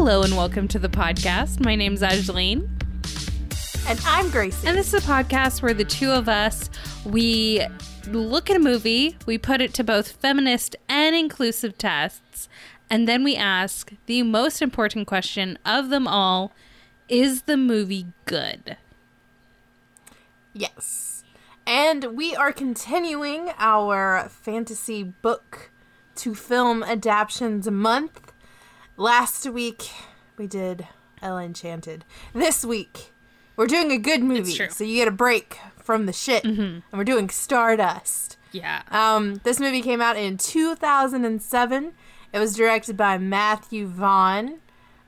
Hello and welcome to the podcast. My name's Aislene. And I'm Gracie. And this is a podcast where the two of us, we look at a movie, we put it to both feminist and inclusive tests, and then we ask the most important question of them all Is the movie good? Yes. And we are continuing our fantasy book to film adaptions month. Last week we did Ella Enchanted. This week we're doing a good movie, so you get a break from the shit, and we're doing Stardust. Yeah. Um, this movie came out in 2007. It was directed by Matthew Vaughn.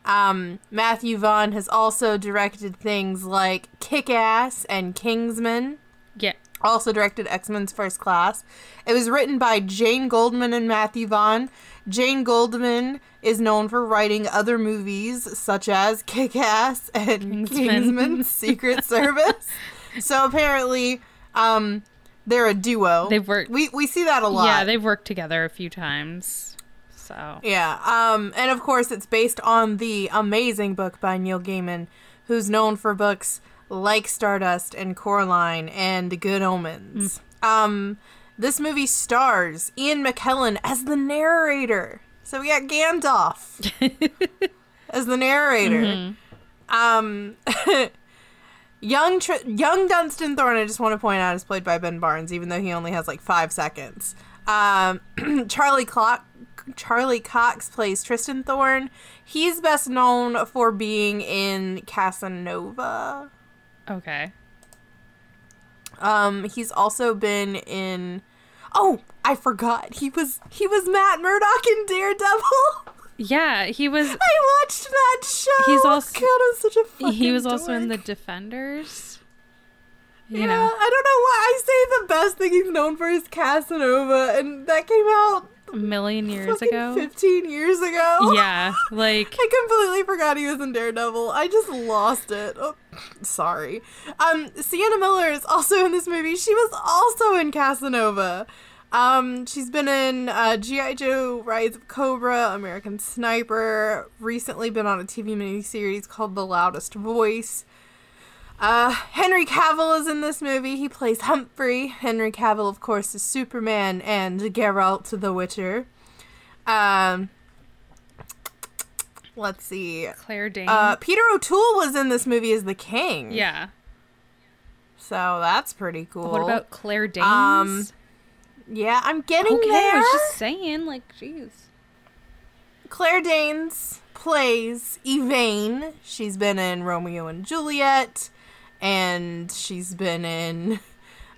Um, Matthew Vaughn has also directed things like Kick Ass and Kingsman. yeah. Also directed X Men's First Class. It was written by Jane Goldman and Matthew Vaughn. Jane Goldman is known for writing other movies such as Kick Ass and Kingsman. Secret Service. So apparently, um, they're a duo. They've worked- We we see that a lot. Yeah, they've worked together a few times. So. Yeah, um, and of course it's based on the amazing book by Neil Gaiman, who's known for books like Stardust and Coraline and Good Omens. Um, this movie stars Ian McKellen as the narrator. So we got Gandalf as the narrator. Um, young Tr- young Dunstan Thorne, I just want to point out, is played by Ben Barnes, even though he only has like five seconds. Um, Charlie Clock. Charlie Cox plays Tristan Thorne. He's best known for being in Casanova. Okay. Um, he's also been in. Oh, I forgot. He was he was Matt Murdock in Daredevil. Yeah, he was. I watched that show. He's also- God, I'm such a fucking He was also in the. Defenders. You yeah, know. I don't know why I say the best thing he's known for is Casanova, and that came out a million years ago. 15 years ago. Yeah, like I completely forgot he was in Daredevil. I just lost it. Oh, sorry. Um, Sienna Miller is also in this movie. She was also in Casanova. Um, she's been in uh, G.I. Joe Rise of Cobra, American Sniper, recently been on a TV miniseries called The Loudest Voice. Uh, Henry Cavill is in this movie. He plays Humphrey. Henry Cavill, of course, is Superman and Geralt the Witcher. Um, let's see. Claire Danes. Uh, Peter O'Toole was in this movie as the king. yeah. So that's pretty cool. What about Claire Danes? Um, Yeah, I'm getting okay, there. I was just saying, like, jeez. Claire Danes plays Yvaine. She's been in Romeo and Juliet, and she's been in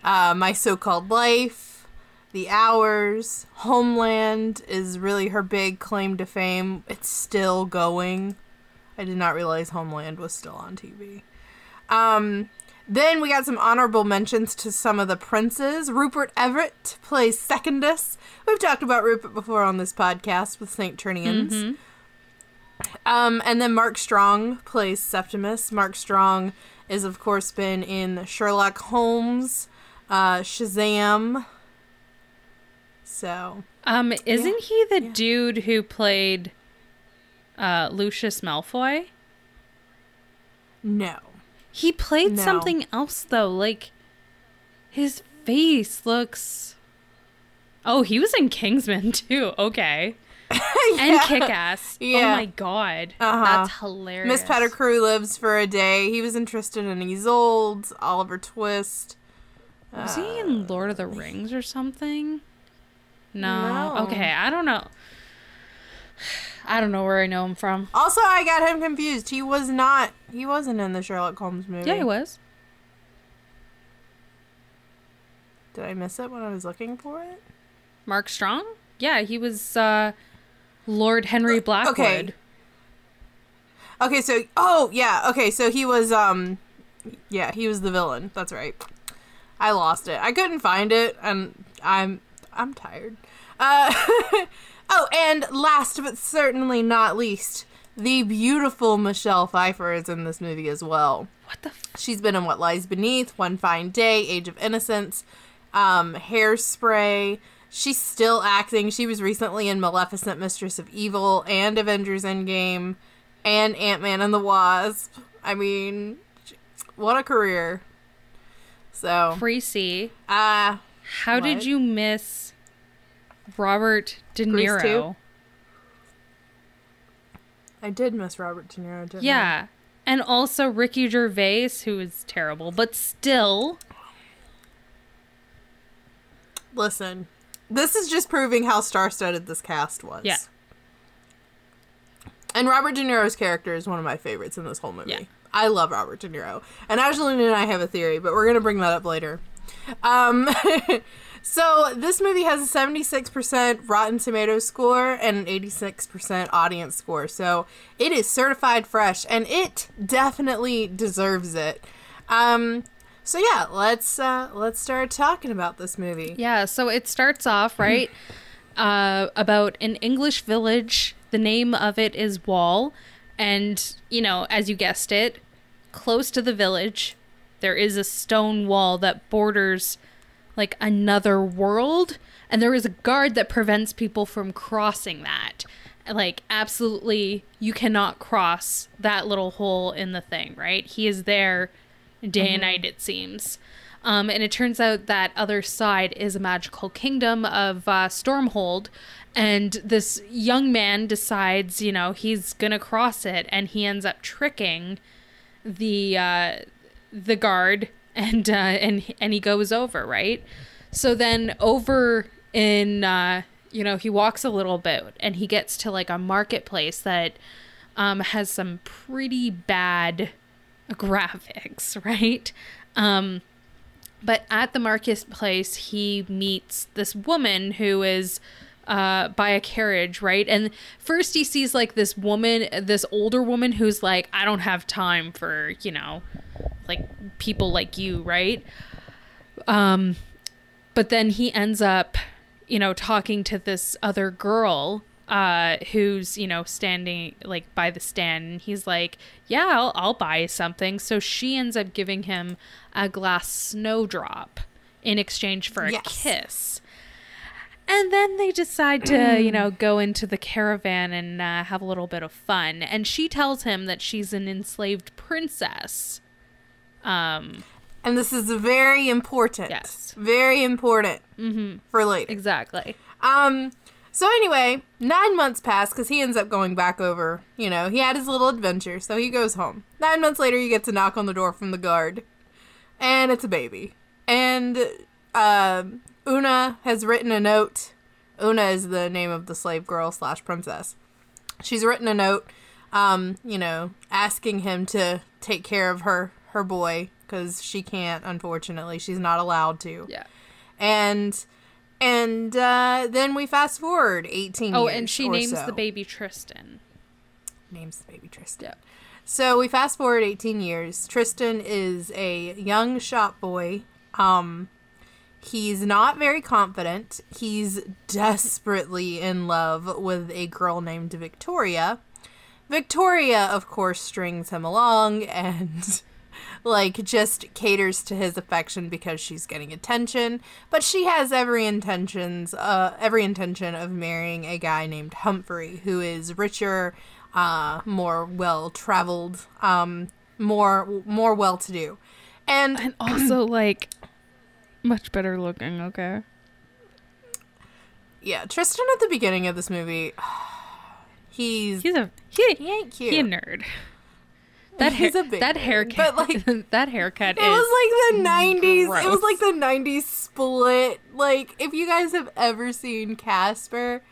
uh, My So Called Life, The Hours, Homeland is really her big claim to fame. It's still going. I did not realize Homeland was still on TV. Um, then we got some honorable mentions to some of the princes. Rupert Everett plays Secondus. We've talked about Rupert before on this podcast with St. Trinian's. Um, and then Mark Strong plays Septimus. Mark Strong is, of course, been in Sherlock Holmes, uh, Shazam. So, Um, isn't he the dude who played uh, Lucius Malfoy? no. He played No. something else though. Like his face looks. Oh, he was in Kingsman too. Okay. And Kick Ass. Oh my god. Uh-huh. That's hilarious. Miss Pettigrew lives for a day. He was interested in Isolde, Oliver Twist. Was he in Lord of the Rings or something? No. No. Okay, I don't know. I don't know where I know him from. Also, I got him confused. He was not. He wasn't in the Sherlock Holmes movie. Yeah, he was. Did I miss it when I was looking for it? Mark Strong? Yeah, he was uh Lord Henry Blackwood. Okay, so oh yeah, okay, so he was um yeah, he was the villain. That's right. I lost it. I couldn't find it and I'm I'm tired. Uh Oh, and last but certainly not least, the beautiful Michelle Pfeiffer is in this movie as well. What the f- She's been in What Lies Beneath, One Fine Day, Age of Innocence, um, Hairspray. She's still acting. She was recently in Maleficent, Mistress of Evil, and Avengers Endgame. and Ant Man and the Wasp. I mean, what a career. So, Gracie, uh, how did you miss Robert De Niro? I did miss Robert De Niro, didn't I? Yeah. And also Ricky Gervais, who is terrible, but still. Listen, this is just proving how star-studded this cast was. Yeah. And Robert De Niro's character is one of my favorites in this whole movie. Yeah. I love Robert De Niro. And Angelina and I have a theory, but we're going to bring that up later. Um, so this movie has a 76% Rotten Tomatoes score and an 86% audience score. So it is certified fresh and it definitely deserves it. Um, so yeah, let's uh, let's start talking about this movie. Yeah, so it starts off, right? uh, about an English village. The name of it is Wall. And, you know, as you guessed it, close to the village, there is a stone wall that borders like another world. And there is a guard that prevents people from crossing that. Like, absolutely, you cannot cross that little hole in the thing, right? He is there day and night, it seems. Um, and it turns out that other side is a magical kingdom of uh, Stormhold. And this young man decides, you know, he's gonna cross it, and he ends up tricking the uh, the guard, and uh, and and he goes over, right? So then over in, uh, you know, he walks a little bit, and he gets to like a marketplace that um, has some pretty bad graphics, right? Um, but at the marketplace, he meets this woman who is uh, by a carriage, right? And first he sees like this woman, this older woman who's like, I don't have time for, you know, like people like you, right? Um, but then he ends up, you know, talking to this other girl uh who's you know standing like by the stand and he's like yeah I'll, I'll buy something so she ends up giving him a glass snowdrop in exchange for a Yes. kiss and then they decide to you know go into the caravan and uh, have a little bit of fun and she tells him that she's an enslaved princess um And this is very important. Yes. Very important for later. exactly Um, so anyway, nine months pass because he ends up going back over. You know, he had his little adventure, so he goes home. Nine months later, you get to knock on the door from the guard, and it's a baby. And um, Una has written a note. Una is the name of the slave girl slash princess. She's written a note, um, you know, asking him to take care of her her boy because she can't. Unfortunately, she's not allowed to yeah and and uh, then we fast forward 18 oh years and she names so. the baby tristan. Names the baby tristan. Yeah so we fast forward 18 years. Tristan is a young shop boy. Um he's not very confident. He's desperately in love with a girl named victoria. Victoria of course strings him along and like just caters to his affection because she's getting attention. But she has every intentions uh every intention of marrying a guy named humphrey who is richer uh more well traveled um more more well to do and and also like much better looking okay? Yeah tristan at the beginning of this movie he's he's a he, he ain't cute he a nerd that He's a big that haircut but, like, that haircut It is was like the 90s. It was like the 90s split. Like, if you guys have ever seen Casper,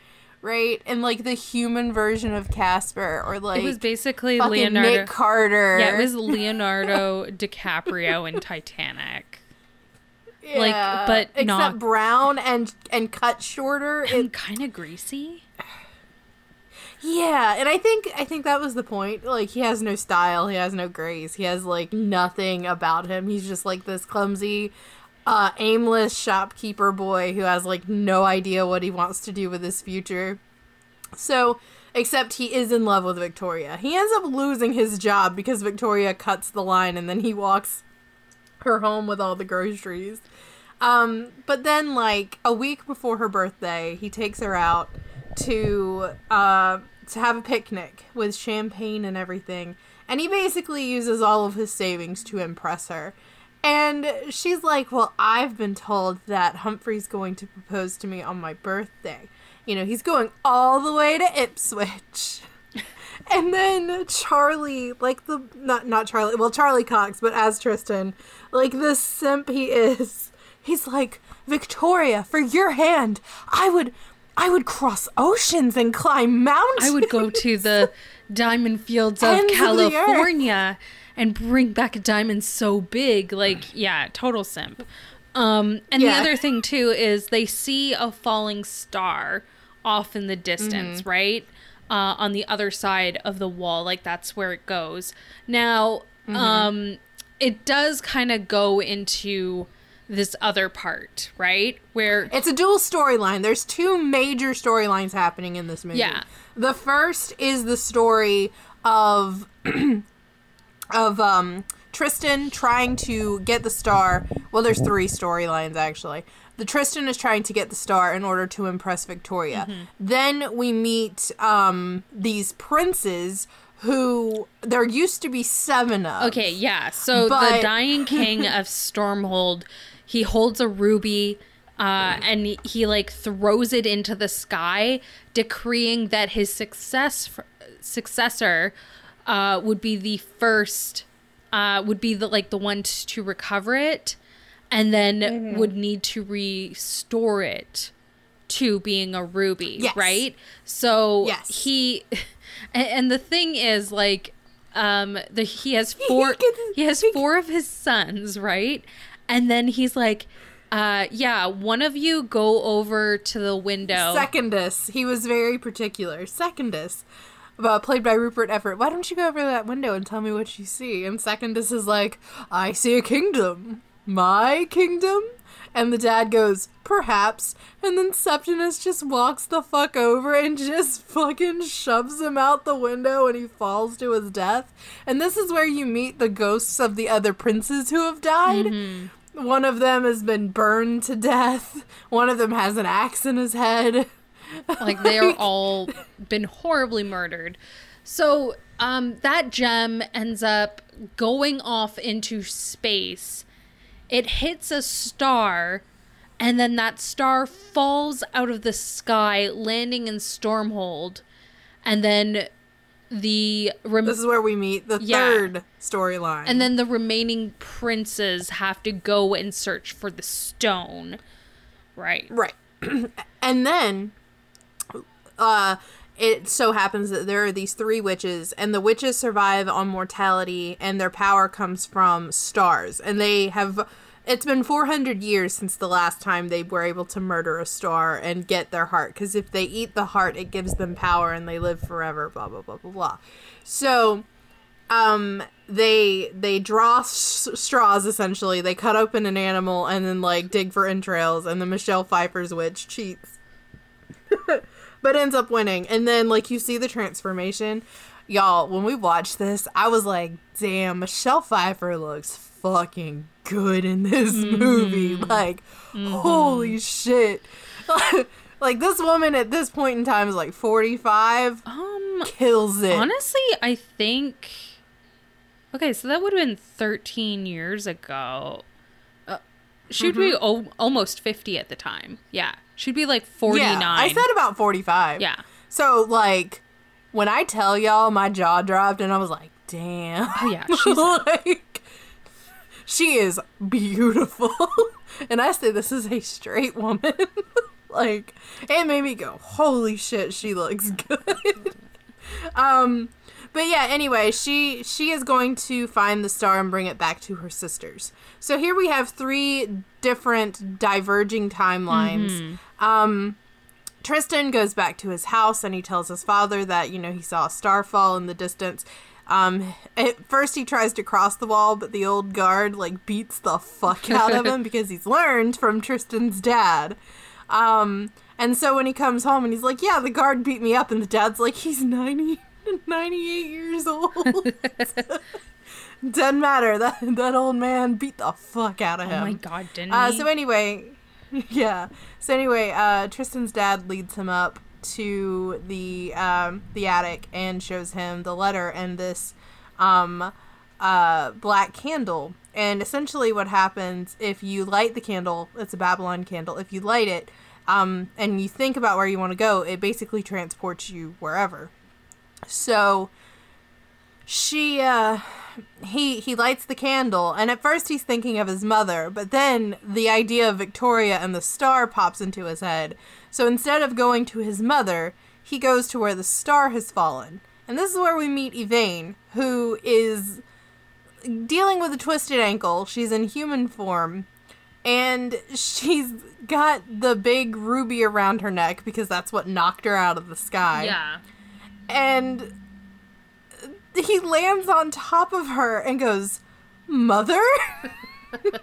right? And like the human version of Casper, or like it was basically leonardo Nick Carter. yeah it was leonardo dicaprio in titanic like, Yeah, but except not- brown and and cut shorter. And kind of greasy yeah, and I think I think that was the point. Like, he has no style. He has no grace. He has like nothing about him. He's just like this clumsy. Uh, aimless shopkeeper boy who has like no idea what he wants to do with his future. So, except he is in love with Victoria. He ends up losing his job because Victoria cuts the line and then he walks her home with all the groceries. Um, but then, like, a week before her birthday, he takes her out to uh, to have a picnic with champagne and everything. And he basically uses all of his savings to impress her. And she's like, Well, I've been told that Humphrey's going to propose to me on my birthday. You know, he's going all the way to Ipswich. and then Charlie, like the not not Charlie, well Charlie Cox, but as Tristan, like the simp he is, he's like, Victoria, for your hand, I would I would cross oceans and climb mountains. I would go to the diamond fields of Ends of. California and bring back a diamond so big. Like, yeah, total simp. Um, and Yeah. the other thing too is they see a falling star off in the distance, Mm-hmm. right? Uh, on the other side of the wall, like that's where it goes. Now, Mm-hmm. um, it does kind of go into this other part, right? Where It's a dual storyline. There's two major storylines happening in this movie. Yeah. The first is the story of of um Tristan trying to get the star. Well, there's three storylines actually. The Tristan is trying to get the star in order to impress Victoria. Mm-hmm. Then we meet um these princes who there used to be seven of. Okay, yeah. So the dying king of Stormhold, he holds a ruby uh, and he, he like throws it into the sky, decreeing that his success successor uh, would be the first, uh, would be the like the one to recover it, and then Mm-hmm. would need to restore it to being a ruby, Yes. right? So Yes. he, and, the thing is like, um, the he has four gets he has four of his sons, right? And then he's like, uh, yeah, one of you go over to the window. Secondus. He was very particular. Secondus. Uh, played by Rupert Everett. Why don't you go over to that window and tell me what you see? And Secondus is like, I see a kingdom. My kingdom? And the dad goes, perhaps. And then Septimus just walks the fuck over and just fucking shoves him out the window and he falls to his death. And this is where you meet the ghosts of the other princes who have died. One of them has been burned to death. One of them has an axe in his head. like they're all been horribly murdered. So um, that gem ends up going off into space. It hits a star, and then that star falls out of the sky, landing in Stormhold, and then the rem- This is where we meet the Yeah. third storyline. and then the remaining princes have to go and search for the stone. Right. right. and then uh it so happens that there are these three witches and the witches survive on mortality and their power comes from stars and they have it's been 400 years since the last time they were able to murder a star and get their heart because if they eat the heart it gives them power and they live forever blah blah blah blah blah. So um they they draw s- straws essentially. They cut open an animal and then like dig for entrails and the michelle pfeiffer's witch cheats. But ends up winning. And then like you see the transformation. Y'all when we watched this i was like damn michelle pfeiffer looks fucking good in this movie like holy shit like this woman at this point in time is like 45 Um kills it honestly, I think Okay, so that would have been 13 years ago. Uh, she'd be Mm-hmm. o- almost 50 at the time. Yeah. She'd be like 49. Yeah, I said about 45. Yeah. So, like, when I tell y'all, my jaw dropped and I was like, damn. Oh, yeah, she's- like, she is beautiful. and I say this is a straight woman. like, it made me go, holy shit, she looks good. um, but yeah, anyway, she she is going to find the star and bring it back to her sisters. So here we have three different diverging timelines. Um Tristan goes back to his house and he tells his father that, you know, he saw a star fall in the distance. Um, at first he tries to cross the wall, but the old guard like beats the fuck out of him because he's learned from Tristan's dad. Um, and so when he comes home and he's like, yeah, the guard beat me up, and the dad's like, he's 90, 98 years old. Doesn't matter. That that old man beat the fuck out of him. Oh my god, didn't Uh, he? so anyway, yeah. So anyway, uh, Tristan's dad leads him up to the um, the attic and shows him the letter and this um, uh, black candle. And essentially, what happens if you light the candle? It's a Babylon candle. If you light it, um, and you think about where you want to go, it basically transports you wherever. So she uh he he lights the candle and at first he's thinking of his mother but then the idea of victoria and the star pops into his head so instead of going to his mother he goes to where the star has fallen and this is where we meet Yvaine, who is dealing with a twisted ankle she's in human form and she's got the big ruby around her neck because that's what knocked her out of the sky Yeah. and he lands on top of her and goes, Mother? and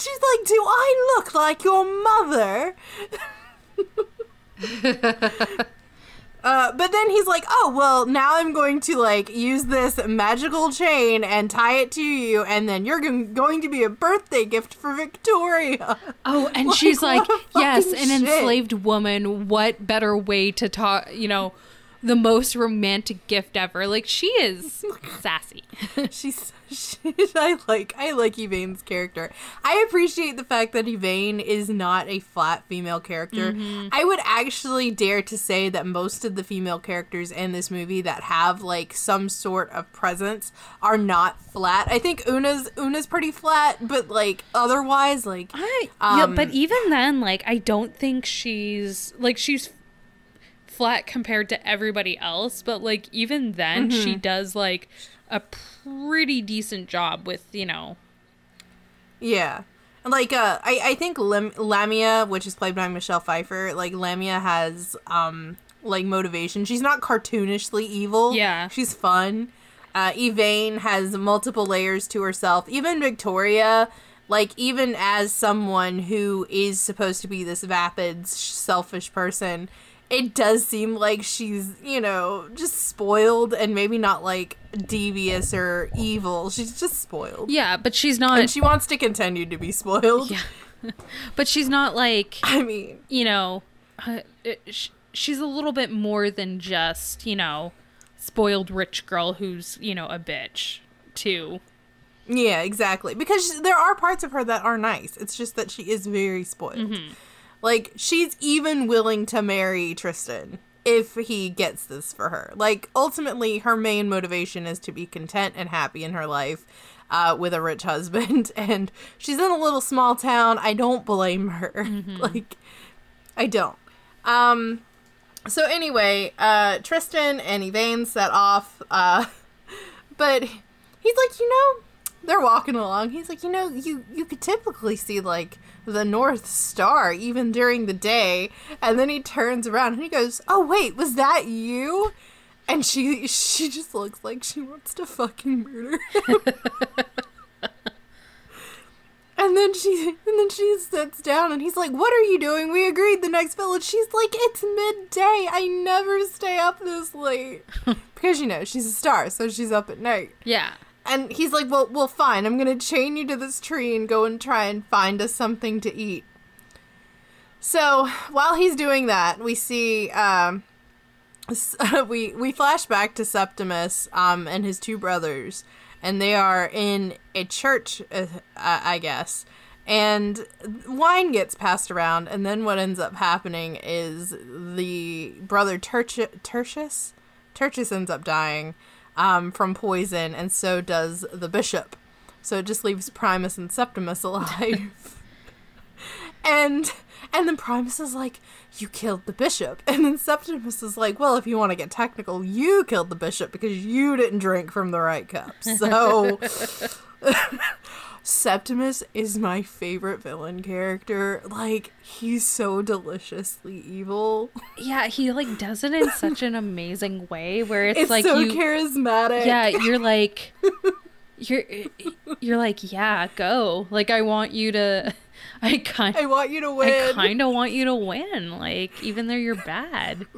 she's like, Do I look like your mother? Uh, but then he's like, "Oh well, now I'm going to like use this magical chain and tie it to you, and then you're gon- going to be a birthday gift for Victoria." Oh, and Like, she's like, yes, an shit." enslaved woman. What better way to talk, you know, the most romantic gift ever. Like, she is sassy. She's she, I like I like Yvaine's character. I appreciate the fact that Yvaine is not a flat female character. I would actually dare to say that most of the female characters in this movie that have like some sort of presence are not flat. I think Una's Una's pretty flat, but like otherwise like I, yeah, Um, but even then, like, I don't think she's, like, she's flat compared to everybody else. But, like, even then, she Mm-hmm. does, like, a pretty decent job with, you know, Yeah. Like uh I I think Lam- Lamia, which is played by Michelle Pfeiffer, like Lamia has um like motivation. She's not cartoonishly evil. Yeah. She's fun. Uh Yvaine has multiple layers to herself. Even Victoria, like even as someone who is supposed to be this vapid, selfish person, it does seem like she's, you know, just spoiled and maybe not like devious or evil. She's just spoiled. yeah, but she's not, And she wants to continue to be spoiled. yeah, but she's not like, I mean, you know, uh, sh- she's a little bit more than just, you know, spoiled rich girl who's, you know, a bitch, too. yeah, exactly. Because there are parts of her that are nice. It's just that she is very spoiled. Like, she's even willing to marry Tristan if he gets this for her. Like, ultimately, her main motivation is to be content and happy in her life. Uh, with a rich husband, and she's in a little small town. I don't blame her. like, I don't. Um, so anyway, uh, Tristan and Yvaine set off, uh, but he's like, you know, they're walking along. He's like, you know, you you could typically see like the North Star even during the day, and then he turns around and he goes, "Oh wait, was that you?" And she she just looks like she wants to fucking murder him. And then she and then she sits down and he's like, "What are you doing? We agreed the next village." She's like, "It's midday. I never stay up this late." because you know, she's a star, so she's up at night. Yeah. And he's like, "Well, well, fine. I'm to chain you to this tree and go and try and find us something to eat." So, while he's doing that, we see um we we flash back to Septimus um and his two brothers and they are in a church uh, I guess and wine gets passed around and then what ends up happening is the brother Tertius Tertius ends up dying um, from poison and so does the bishop. So it just leaves Primus and Septimus alive. And and then Primus is like, "You killed the bishop," and then Septimus is like, "Well, if you want to get technical, you killed the bishop because you didn't drink from the right cup." So Septimus is my favorite villain character. Like he's so deliciously evil. Yeah, he like does it in such an amazing way where it's, It's like so you charismatic. Yeah, you're like you're you're like, yeah, go. Like I want you to I kind I want you to win. I kind of want you to win, like even though you're bad.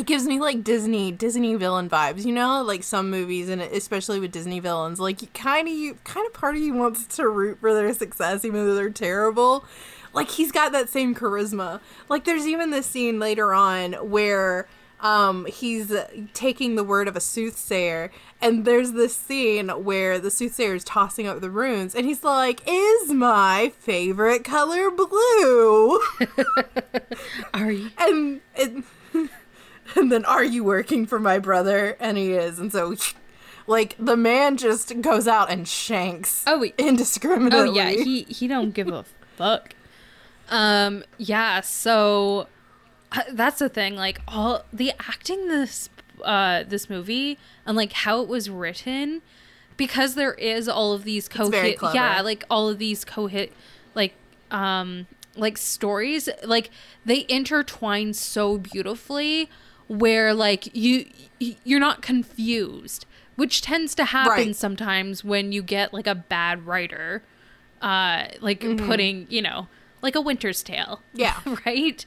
it gives me like Disney Disney villain vibes, you know, like some movies and especially with Disney villains, like kind of you kind of part of you wants to root for their success even though they're terrible. Like he's got that same charisma. Like there's even this scene later on where um he's taking the word of a soothsayer and there's this scene where the soothsayer is tossing up the runes and he's like is my favorite color blue Are you? and it, and then are you working for my brother? And he is. And so like the man just goes out and shanks Oh, indiscriminately. Oh yeah, he he don't give a fuck. Um yeah, so uh, that's the thing. Like all the acting this uh this movie and like how it was written because there is all of these co very clever. yeah, like all of these co-hit like um like stories like they intertwine so beautifully where like you you're not confused which tends to happen Right. sometimes when you get like a bad writer uh like Mm-hmm. putting you know like a winter's tale Yeah. right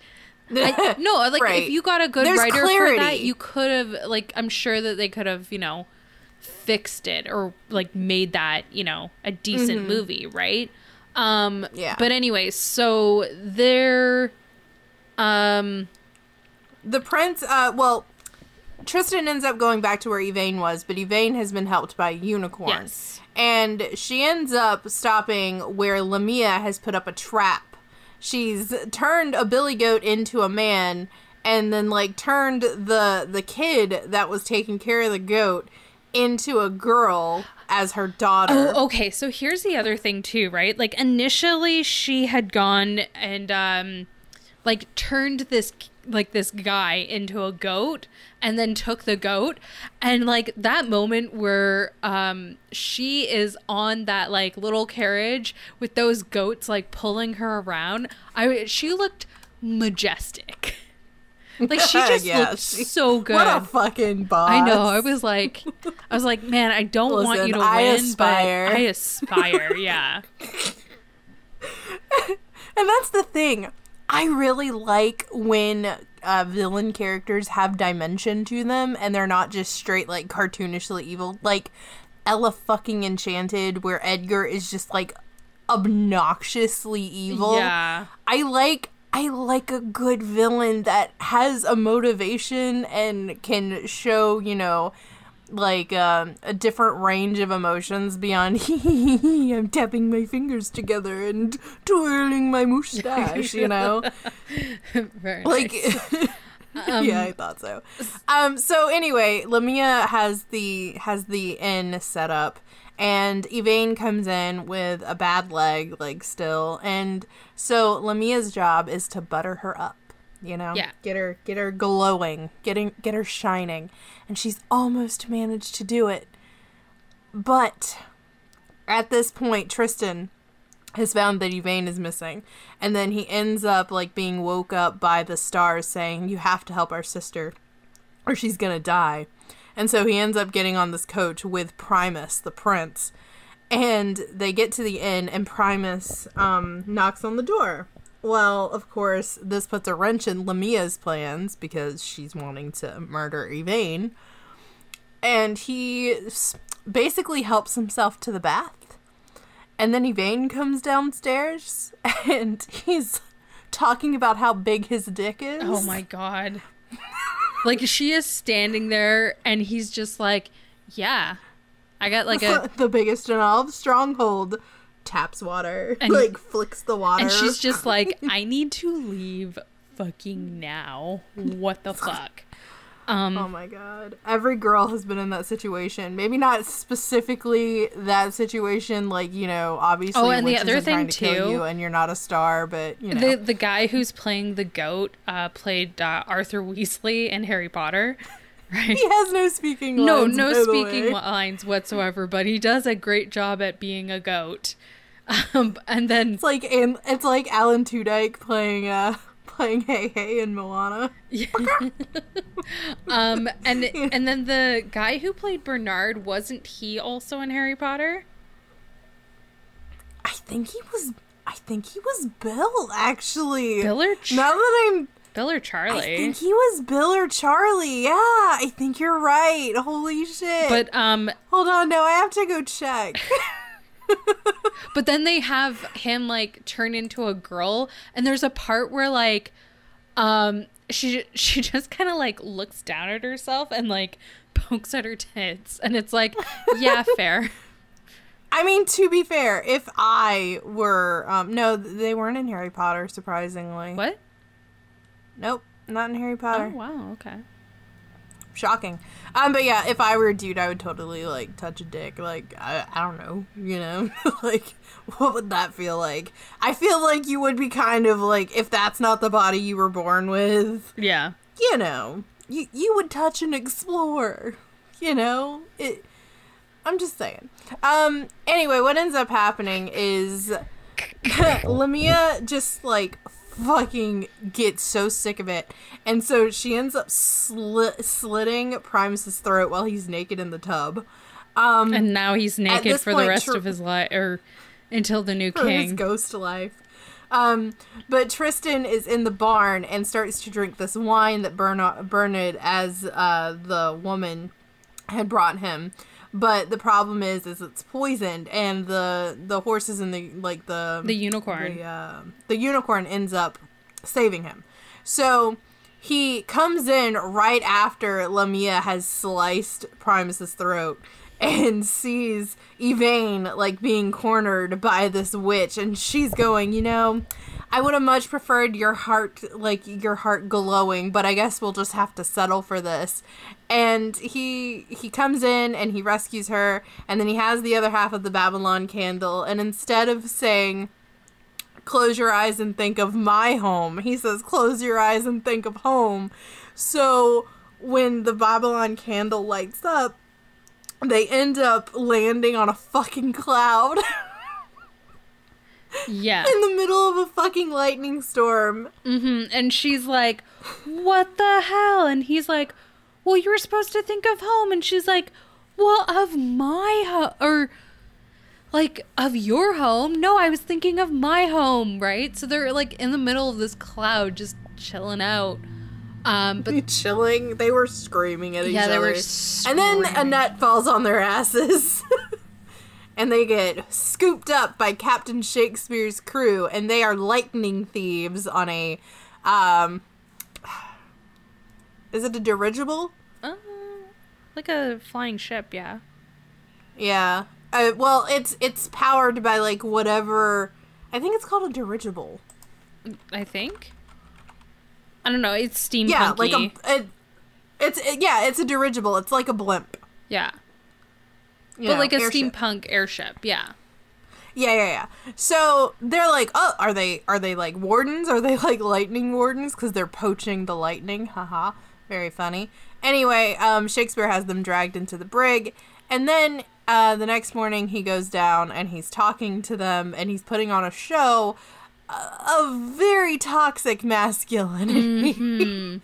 I, no like Right. if you got a good There's writer for that you could have like i'm sure that they could have you know fixed it or like made that you know a decent movie right um Mm-hmm. Yeah. but anyways so they're um the prince uh well tristan ends up going back to where Yvaine was but Yvaine has been helped by a unicorn Yes. and she ends up stopping where lamia has put up a trap she's turned a billy goat into a man and then like turned the the kid that was taking care of the goat into a girl as her daughter Oh, okay. So here's the other thing too, right? Like initially she had gone and um like turned this like this guy into a goat and then took the goat and like that moment where um she is on that like little carriage with those goats like pulling her around I she looked majestic. Like she just Yeah, looked so good. what a fucking boss I know. I was like, I was like, man, I don't want you Listen, to I win, aspire. but I aspire. Yeah. And that's the thing. I really like when uh, villain characters have dimension to them and they're not just straight like cartoonishly evil. Like Ella fucking Enchanted, where Edgar is just like obnoxiously evil. Yeah. I like I like a good villain that has a motivation and can show, you know, like um, a different range of emotions beyond I'm tapping my fingers together and twirling my mustache, you know? Very like nice. yeah i thought so um so anyway lamia has the has the inn set up and Yvaine comes in with a bad leg like still and so lamia's job is to butter her up you know Yeah. get her get her glowing getting get her shining and she's almost managed to do it but at this point tristan has found that Yvaine is missing. And then he ends up like being woke up by the stars saying, You have to help our sister or she's gonna die. And so he ends up getting on this coach with Primus, the prince. And they get to the inn and Primus um, knocks on the door. Well, of course, this puts a wrench in Lamia's plans because she's wanting to murder Yvaine. And he basically helps himself to the bath. And then Yvaine comes downstairs and he's talking about how big his dick is. Oh my god. like she is standing there and he's just like, yeah. I got like a the biggest in all of Stormhold taps water, And- like flicks the water. and she's just like, I need to leave fucking now. What the fuck? Um Oh my god. Every girl has been in that situation. Maybe not specifically that situation, like, you know, obviously Oh, and the other thing, to too- you and you're not a star, but you know. the the guy who's playing the goat uh played uh, Arthur Weasley in Harry Potter. Right? he has no speaking lines. No, no speaking lines whatsoever, but he does a great job at being a goat. Um, and then It's like and it's like Alan Tudyk playing uh playing Heihei in Moana. Yeah. um and and then the guy who played Bernard wasn't he also in Harry Potter? I think he was I think he was Bill actually. Bill or Now that I'm Bill or Charlie. I think he was Bill or Charlie. Yeah, I think you're right. Holy shit. but um hold on, no, I have to go check. But then they have him like turn into a girl and there's a part where like um she she just kind of like looks down at herself and like pokes at her tits and it's like yeah fair I mean, to be fair, if I were um no, they weren't in Harry Potter surprisingly. what Nope, not in Harry Potter. oh wow okay Shocking. Um but yeah, if I were a dude, I would totally like touch a dick. Like I, I don't know, you know? like what would that feel like? I feel like you would be kind of like if that's not the body you were born with, yeah you know, you you would touch and explore. You know? It I'm just saying. Um anyway, what ends up happening is Lamia just like fucking gets so sick of it. And so she ends up slit- slitting Primus's throat while he's naked in the tub. Um and now he's naked for the rest Tr- of his life or until the new king ghost life. Um, but Tristan is in the barn and starts to drink this wine that Bernard, Bernard as uh, the woman had brought him. But the problem is, is it's poisoned, and the the horses and the like the the unicorn the, uh, the unicorn ends up saving him. So he comes in right after Lamia has sliced Primus's throat and sees Yvaine like being cornered by this witch and she's going, you know, I would have much preferred your heart like your heart glowing, but I guess we'll just have to settle for this. And he he comes in and he rescues her and then he has the other half of the Babylon candle and instead of saying close your eyes and think of my home. He says, close your eyes and think of home. So when the Babylon candle lights up, they end up landing on a fucking cloud yeah in the middle of a fucking lightning storm. hmm And she's like, "What the hell?" And he's like, "Well, you were supposed to think of home." And she's like, "Well, of my home or like of your home? No, I was thinking of my home, right?" So they're like in the middle of this cloud, just chilling out. Um, but Chilling, they were screaming at each Yeah, other. they were and then. Annette falls on their asses. and they get scooped up by Captain Shakespeare's crew, and they are lightning thieves on a um Is it a dirigible? uh, like a flying ship, yeah. Yeah. Uh, well, it's it's powered by like whatever. I think it's called a dirigible. I think. I don't know. It's steampunky. Yeah, like a it, it's it, yeah, it's a dirigible. It's like a blimp. yeah, you but know, like a airship. steampunk airship. Yeah. Yeah, yeah, yeah. So they're like, oh, are they are they like wardens? Are they like lightning wardens? Because they're poaching the lightning. Haha, very funny. Anyway, um, Shakespeare has them dragged into the brig, and then uh, the next morning he goes down and he's talking to them and he's putting on a show of very toxic masculinity.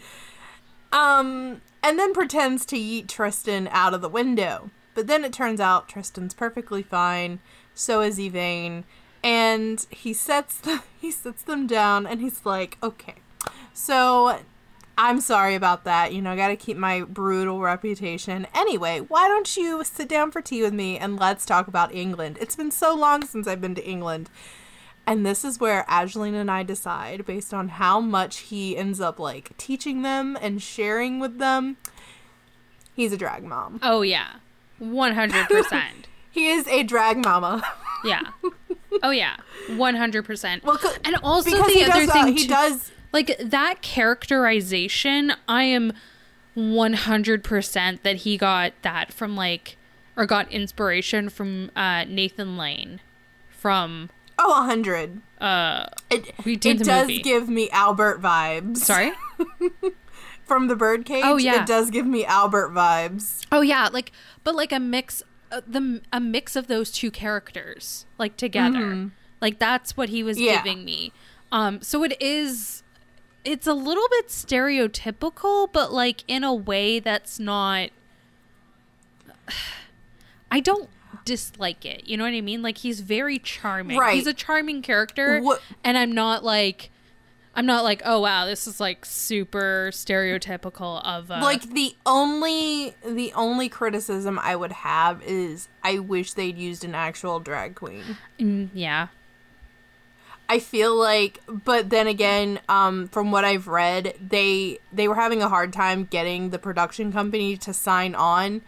um, and then pretends to yeet Tristan out of the window. But then it turns out Tristan's perfectly fine. So is Yvaine, and he sets the, he sits them down, and he's like, "Okay, so I'm sorry about that. You know, I got to keep my brutal reputation. Anyway, why don't you sit down for tea with me and let's talk about England? It's been so long since I've been to England." And this is where Aislene and I decide, based on how much he ends up like teaching them and sharing with them, he's a drag mom. Oh yeah, one hundred percent. He is a drag mama. Yeah. Oh yeah, one hundred percent. Well, 'cause- And also the he other does, uh, thing he too- does. like that characterization, I am one hundred percent that he got that from like or got inspiration from uh, Nathan Lane from Oh, a hundred. uh It, We did it does movie. give me Albert vibes. sorry. From the birdcage. Oh, yeah. It does give me Albert vibes. Oh yeah, like but like a mix uh, the a mix of those two characters like together. Like that's what he was Mm-hmm. Yeah. giving me. Um so it is it's a little bit stereotypical but like in a way that's not I don't dislike it. You know what I mean? Like he's very charming. Right. He's a charming character What- and I'm not like I'm not like, oh wow, this is like super stereotypical of uh, like the only the only criticism I would have is I wish they'd used an actual drag queen. mm, yeah, I feel like but then again, um from what I've read, they they were having a hard time getting the production company to sign on.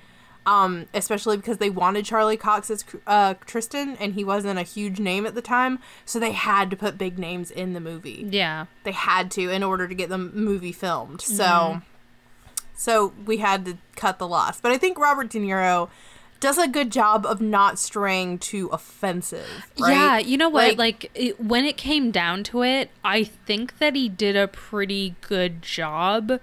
Um, especially because they wanted Charlie Cox as uh, Tristan, and he wasn't a huge name at the time, so they had to put big names in the movie. yeah, they had to in order to get the movie filmed. So Mm-hmm. so we had to cut the loss. But I think Robert De Niro does a good job of not straying too offensive. Right? yeah. You know what? Like- Like, it, when it came down to it, I think that he did a pretty good job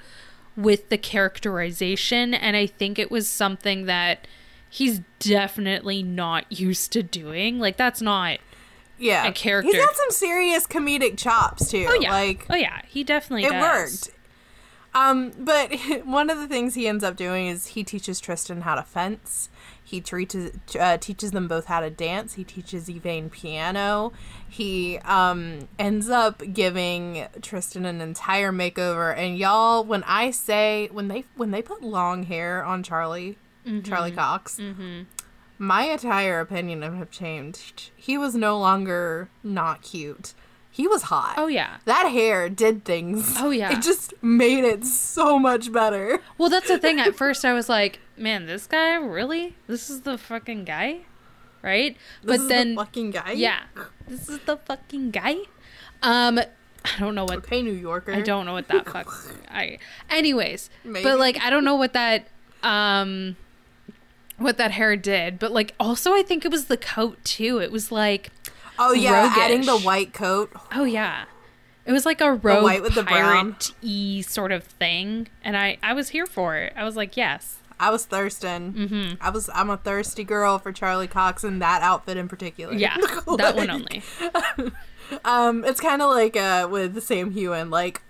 with the characterization, and I think it was something that he's definitely not used to doing. Like that's not. Yeah. a character. He's got some serious comedic chops too. Oh yeah. Like oh yeah. He definitely it does. worked. Um, but one of the things he ends up doing is he teaches Tristan how to fence. He teaches uh, teaches them both how to dance. He teaches Yvaine piano. He um, ends up giving Tristan an entire makeover. And y'all, when I say when they when they put long hair on Charlie, Charlie Cox, my entire opinion of him changed. He was no longer not cute. He was hot. Oh yeah. That hair did things. Oh, yeah. It just made it so much better. Well, that's the thing. At first, I was like, "Man, this guy really? This is the fucking guy, right?" This but is then, the fucking guy. yeah, this is the fucking guy. Um, I don't know what Okay, New Yorker. I don't know what that fuck. I. Anyways, Maybe. but like I don't know what that um, what that hair did. But like also, I think it was the coat too. It was like, Oh yeah, roguish. adding the white coat. oh yeah. It was like a rogue white with the brown. pirate-y sort of thing, and I I was here for it. I was like, yes, I was thirsting. Mm-hmm. I was. I'm a thirsty girl for Charlie Cox and that outfit in particular. yeah, that one only. Um, it's kind of like uh with Sam Heughan, like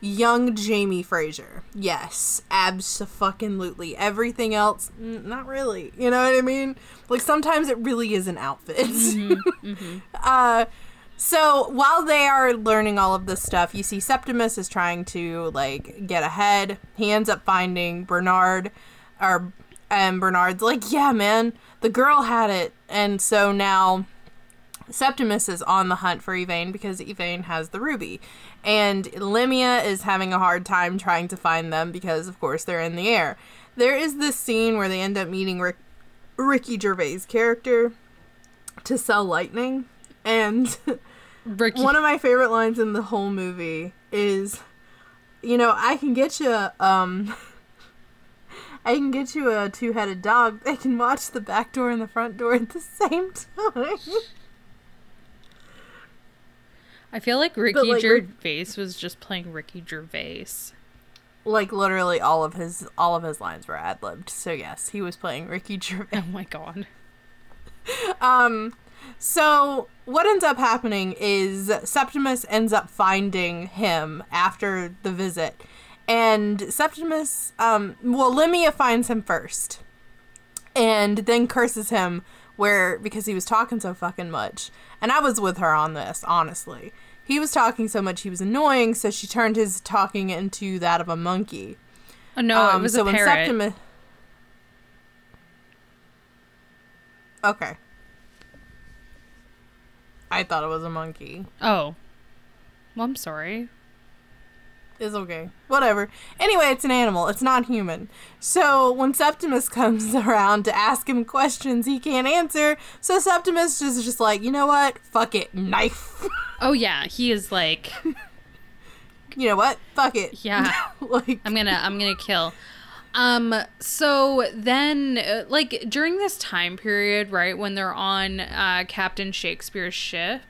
young Jamie Fraser. Yes, absolutely. Everything else, not really. You know what I mean? Like sometimes it really is an outfit. Mm-hmm, mm-hmm. Uh, so while they are learning all of this stuff, you see Septimus is trying to like get ahead. He ends up finding Bernard, or and Bernard's like, "Yeah, man, the girl had it," and so now Septimus is on the hunt for Yvaine because Yvaine has the ruby. And Lamia is having a hard time trying to find them because, of course, they're in the air. There is this scene where they end up meeting Rick- Ricky Gervais' character to sell lightning. And Ricky, one of my favorite lines in the whole movie is, you know, I can get you, um, I can get you a two headed dog that can watch the back door and the front door at the same time. I feel like Ricky like, Gervais was just playing Ricky Gervais. like literally all of his all of his lines were ad libbed. So yes, he was playing Ricky Gervais. Oh my god. Um, so what ends up happening is Septimus ends up finding him after the visit, and Septimus, um, well, Lamia finds him first, and then curses him where because he was talking so fucking much, and I was with her on this, honestly. He was talking so much he was annoying, so she turned his talking into that of a monkey. Oh no, it Um, was so a parrot. Septimus. Okay. I thought it was a monkey. oh. Well, I'm sorry. It's okay. Whatever. Anyway, it's an animal. It's not human. So when Septimus comes around to ask him questions he can't answer, so Septimus is just like, you know what? Fuck it. Knife. Oh yeah, he is like, you know what? Fuck it. yeah. like, I'm gonna I'm gonna kill. Um so then uh, like during this time period, right, when they're on uh Captain Shakespeare's ship,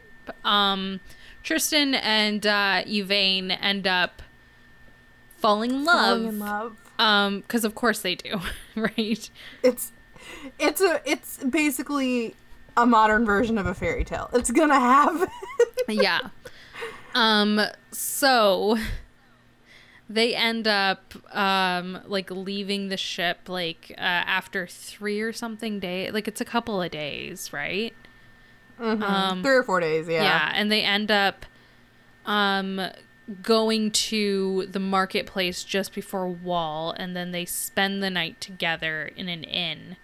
um Tristan and uh Yvaine end up falling in love. falling in love. Um cuz of course they do, right? It's it's a it's basically a modern version of a fairy tale. It's gonna happen. yeah. Um so they end up um like leaving the ship like uh, after 3 or something day like it's a couple of days, right? Um Three or four days, yeah. yeah, and they end up um going to the marketplace just before Wall, and then they spend the night together in an inn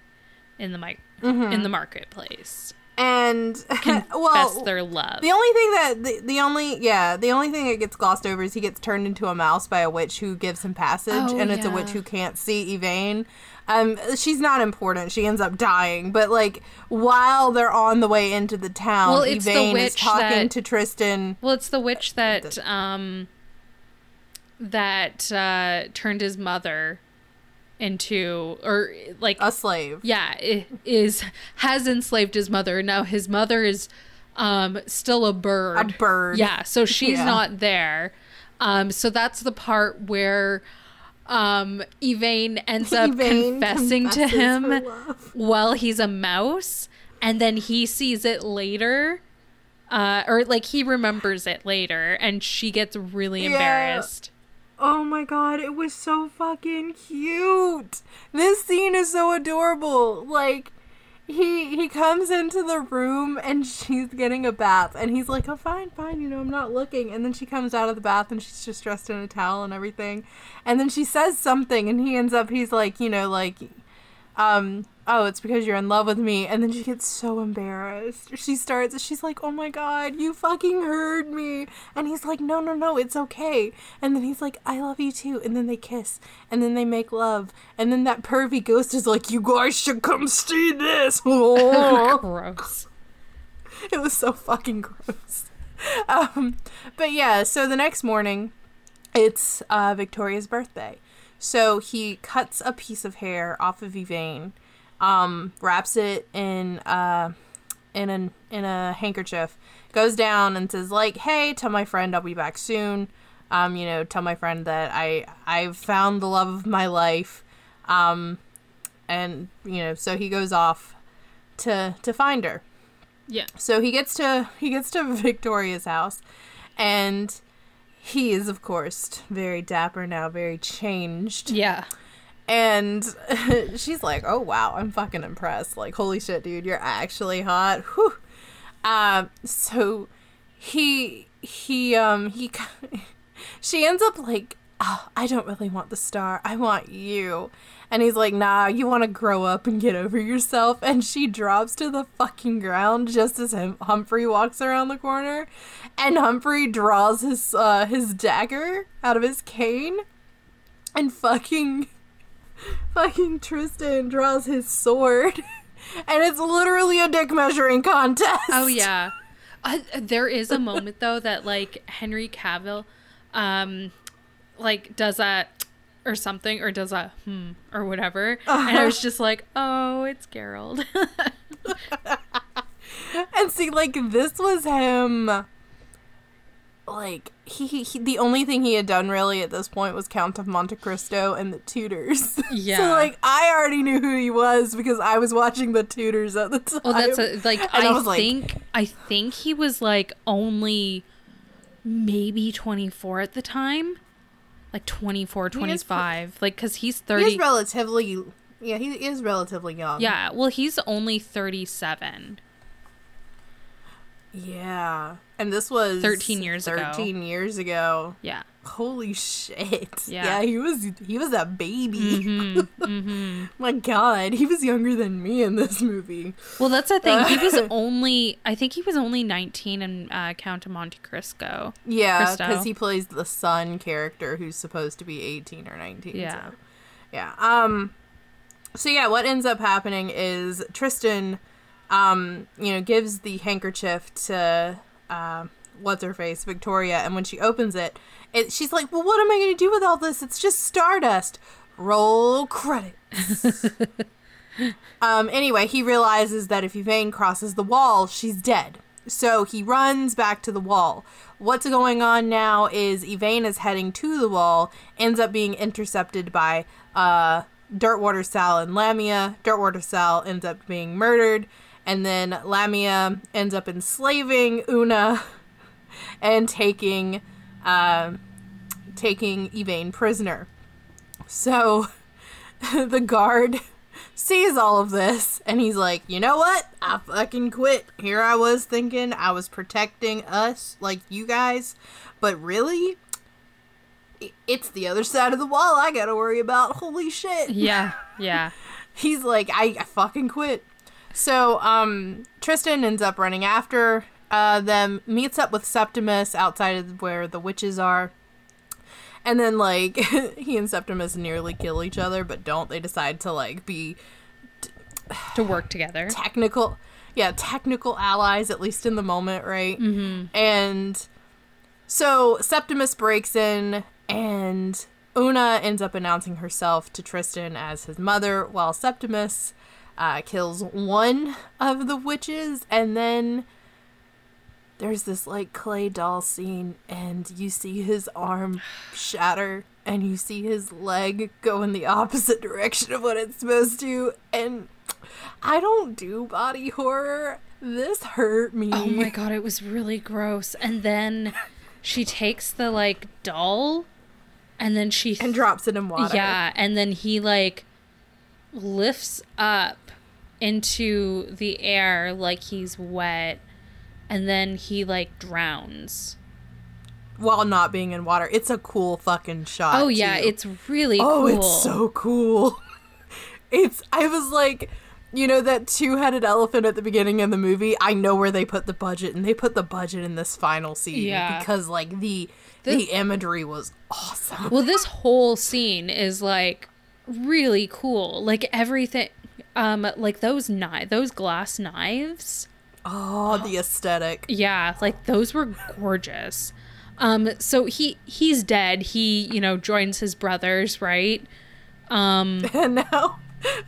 in the mic- in the marketplace. And Confess well, their love. the only thing that the, the only yeah the only thing that gets glossed over is he gets turned into a mouse by a witch who gives him passage, Oh, and it's a witch who can't see Yvaine. Um, she's not important. She ends up dying, but like while they're on the way into the town, Well, it's the Yvaine is witch talking that- to Tristan. Well, it's the witch that um that uh turned his mother into or like A slave. yeah, is has enslaved his mother. Now his mother is um still a bird. A bird. Yeah, so she's Yeah. not there. Um so that's the part where um Yvaine ends up Yvaine confessing to him while he's a mouse and then he sees it later uh, or like he remembers it later and she gets really Yeah. embarrassed Oh my god, it was so fucking cute. This scene is so adorable. Like he he comes into the room and she's getting a bath and he's like, "Oh fine, fine, you know, I'm not looking." And then she comes out of the bath and she's just dressed in a towel and everything. And then she says something and he ends up he's like, you know, like um oh it's because you're in love with me. And then she gets so embarrassed. She starts she's like oh my god you fucking heard me. And he's like no no no it's okay. And then he's like i love you too. And then they kiss. And then they make love. And then that pervy ghost is like you guys should come see this. Gross. It was so fucking gross. Um, but yeah, so the next morning, it's uh, Victoria's birthday. So he cuts a piece of hair off of Yvaine, um, wraps it in uh, in a in a handkerchief, goes down and says like, "Hey, tell my friend I'll be back soon. Um, you know, tell my friend that I I've found the love of my life." Um, and you know, so he goes off to to find her. yeah So he gets to he gets to Victoria's house, and he is of course very dapper now, very changed. yeah And she's like, "Oh wow, I'm fucking impressed. Like, holy shit, dude, you're actually hot." Whew. Um, so he he um he she ends up like, oh, "I don't really want the star. I want you." And he's like, "Nah, you want to grow up and get over yourself." And she drops to the fucking ground just as him, Humphrey walks around the corner, and Humphrey draws his uh his dagger out of his cane, and fucking fucking Tristan draws his sword, and it's literally a dick measuring contest. oh yeah uh, there is a moment though that like henry cavill um like does that or something or does a hmm or whatever and i was just like oh it's Geralt And see, like this was him. Like he, he, the only thing he had done really at this point was Count of Monte Cristo and the Tudors. Yeah. so like I already knew who he was because I was watching the Tudors at the time. Well, that's a, like I, I was like- think I think he was like only maybe 24 at the time. Like 24, is pre- 25. like cuz he's 30. is relatively. Yeah, he is relatively young. yeah, well he's only 37. Yeah. And this was 13 years ago. 13 years ago. Yeah. Holy shit. Yeah. Yeah, he was he was a baby. My god, he was younger than me in this movie. Well, that's the thing. He was only I think he was only 19 in uh, Count of Monte Cristo. Yeah, because he plays the son character who's supposed to be 18 or 19. Yeah. So. Yeah. Um so yeah, what ends up happening is Tristan um, you know, gives the handkerchief to uh, what's her face, Victoria, and when she opens it, it she's like, "Well, what am I going to do with all this? It's just stardust." Roll credits. um anyway, he realizes that if Yvaine crosses the wall, she's dead. So he runs back to the wall. What's going on now is Yvaine is heading to the wall, ends up being intercepted by uh, Ditchwater Sal and Lamia. Ditchwater Sal ends up being murdered, and then Lamia ends up enslaving Una and taking uh, taking Yvaine prisoner. So the guard sees all of this and he's like, you know what? I fucking quit. Here I was thinking I was protecting us, like you guys, but really, it's the other side of the wall I gotta worry about. Holy shit. Yeah, yeah. He's like, I, I fucking quit. So, um, Tristan ends up running after uh, them, meets up with Septimus outside of where the witches are. And then, like, he and Septimus nearly kill each other, but don't. They decide to, like, be To work together. technical yeah technical allies at least in the moment right mm-hmm. and so septimus breaks in and una ends up announcing herself to tristan as his mother while septimus uh, kills one of the witches and then there's this like clay doll scene and you see his arm shatter and you see his leg go in the opposite direction of what it's supposed to and I don't do body horror. This hurt me. Oh my god, it was really gross. And then she takes the like doll and then she and drops it in water. Yeah, and then he like lifts up into the air like he's wet and then he like drowns. While not being in water. It's a cool fucking shot. Oh yeah, too. it's really Oh, cool. it's so cool. It's I was like you know that two-headed elephant at the beginning of the movie i know where they put the budget and they put the budget in this final scene Yeah. because like the This- the imagery was awesome Well, this whole scene is like really cool. Like everything um like those knife those glass knives. oh the aesthetic Yeah, like those were gorgeous. Um so he he's dead. He, you know, joins his brothers, right? Um and now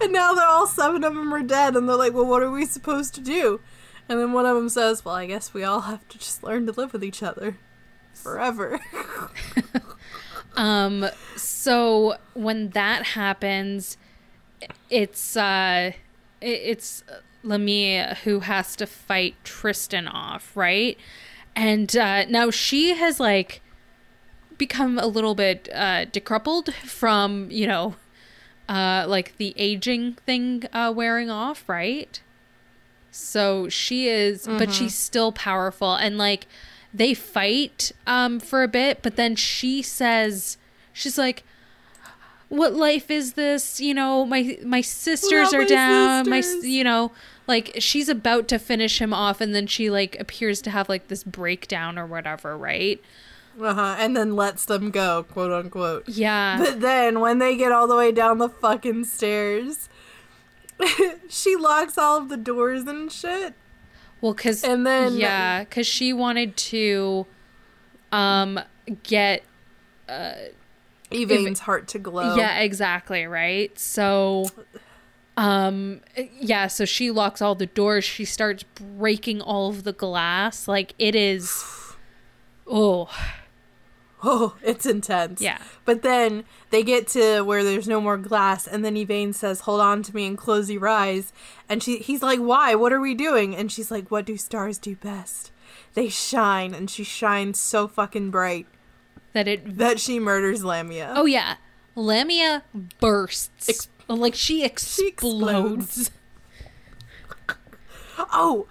and now they're all seven of them are dead and they're like well what are we supposed to do and then one of them says well i guess we all have to just learn to live with each other forever um so when that happens it's uh it- it's Lamia who has to fight Tristan off, right? And uh now she has like become a little bit uh decrepit from, you know, uh like the aging thing uh wearing off, right? So she is but she's still powerful and like they fight um for a bit, but then she says she's like what life is this? You know, my my sisters are my down. My you know, like she's about to finish him off and then she like appears to have like this breakdown or whatever, right? uh-huh and then lets them go quote unquote Yeah. But then when they get all the way down the fucking stairs, she locks all of the doors and shit. Well, cuz And then- yeah, cuz she wanted to um get uh, Yvaine's heart to glow. Yeah, exactly, right? So um yeah, so she locks all the doors. She starts breaking all of the glass. Like it is Oh, Oh, it's intense. Yeah. But then they get to where there's no more glass, and then Yvaine says, "Hold on to me and close your eyes." And she, he's like, "Why? What are we doing?" And she's like, "What do stars do best? They shine." And she shines so fucking bright that it that she murders Lamia. Oh yeah, Lamia bursts. Ex- like she explodes. explodes. Oh,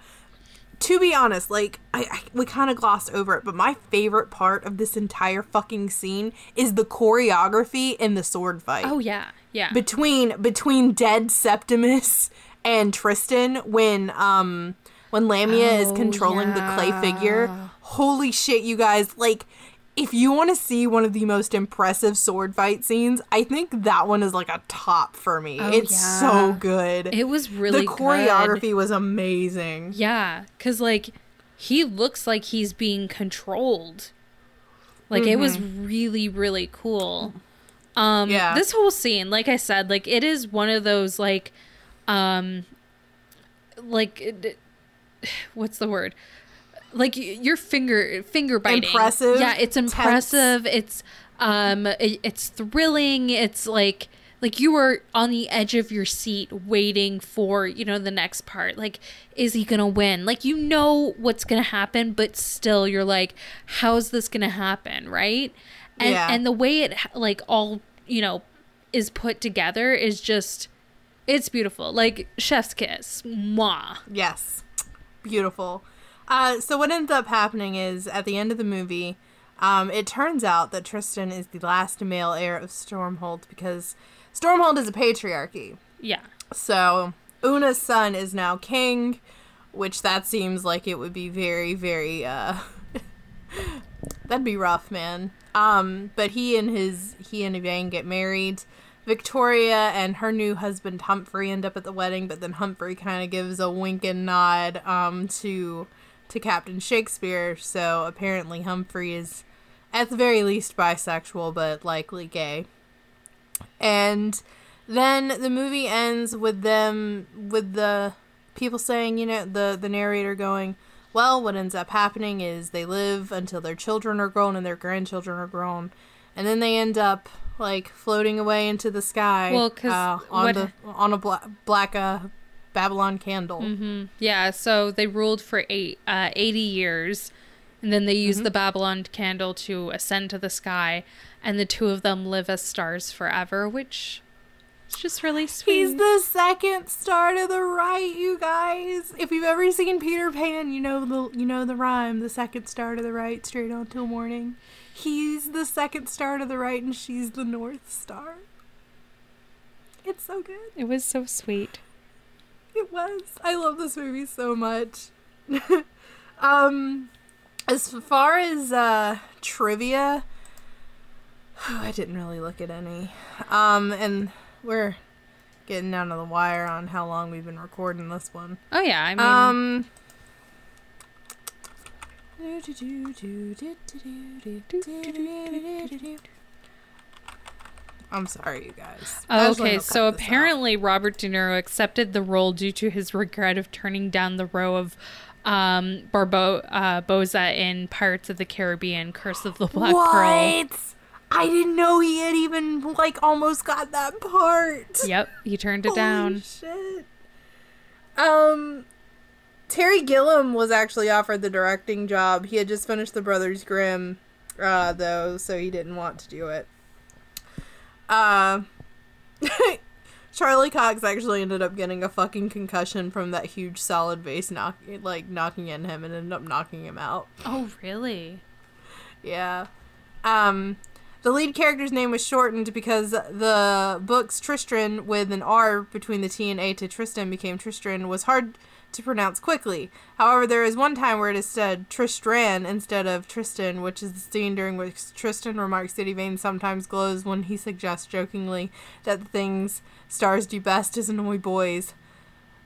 to be honest, like I, I we kind of glossed over it, but my favorite part of this entire fucking scene is the choreography in the sword fight Oh yeah, yeah. between between dead Septimus and Tristan when um when Lamia is Oh, controlling the clay figure. Holy shit, you guys! Like. If you want to see one of the most impressive sword fight scenes, I think that one is like a top for me. Oh, it's yeah. so good it was really the good. choreography was amazing. Yeah, cuz like he looks like he's being controlled. Like it was really really cool. Um Yeah. this whole scene, like I said, like it is one of those like um like it- what's the word? Like your finger finger biting. Impressive, Yeah, it's tense. impressive. It's um it, it's thrilling. It's like like you were on the edge of your seat waiting for, you know, the next part. Like is he going to win? Like you know what's going to happen, but still you're like how's this going to happen, right? And Yeah. and the way it like all, you know, is put together is just it's beautiful. Like chef's kiss. Mwah. Yes. Beautiful. Uh, so what ends up happening is at the end of the movie, Um, it turns out that Tristan is the last male heir of Stormhold because Stormhold is a patriarchy. Yeah. So Una's son is now king, which that seems like it would be very, very uh that'd be rough, man. Um, but he and his he and Yvaine get married. Victoria and her new husband Humphrey end up at the wedding, but then Humphrey kind of gives a wink and nod um to to Captain Shakespeare. So apparently Humphrey is at the very least bisexual, but likely gay. And then the movie ends with them with the people saying, you know, the the narrator going, well, what ends up happening is they live until their children are grown and their grandchildren are grown, and then they end up like floating away into the sky. Well, 'cause uh, on what- the on a bla- black uh, Babylon candle. hmm Yeah, so they ruled for eight, uh, 80 years, and then they used the Babylon candle to ascend to the sky, and the two of them live as stars forever, which is just really sweet. He's the second star to the right, you guys. If you've ever seen Peter Pan, you know the you know the rhyme, the second star to the right, straight on till morning. He's the second star to the right and she's the north star. It's so good. it was so sweet. Was. I love this movie so much. um as far as uh trivia, I didn't really look at any. Um and we're getting down to the wire on how long we've been recording this one. Oh, yeah, I mean, Um I'm sorry, you guys. I just wanna okay, so this off. apparently Robert De Niro accepted the role due to his regret of turning down the role of um, Barbo- uh, Boza in Pirates of the Caribbean Curse of the Black Pearl. what? I didn't know he had even like almost got that part. Yep, he turned it Holy down. shit. Um, Terry Gilliam was actually offered the directing job. He had just finished The Brothers Grimm, uh, though, so he didn't want to do it. Uh, Charlie Cox actually ended up getting a fucking concussion from that huge solid base knock, like knocking in him, and ended up knocking him out. Oh, really? Yeah. Um, the lead character's name was shortened because the book's Tristran with an R between the T and A to Tristan became Tristran was hard to pronounce quickly. However, there is one time where it is said Tristran instead of Tristan, which is the scene during which Tristan remarks that Yvaine sometimes glows when he suggests jokingly that the things stars do best is annoy boys,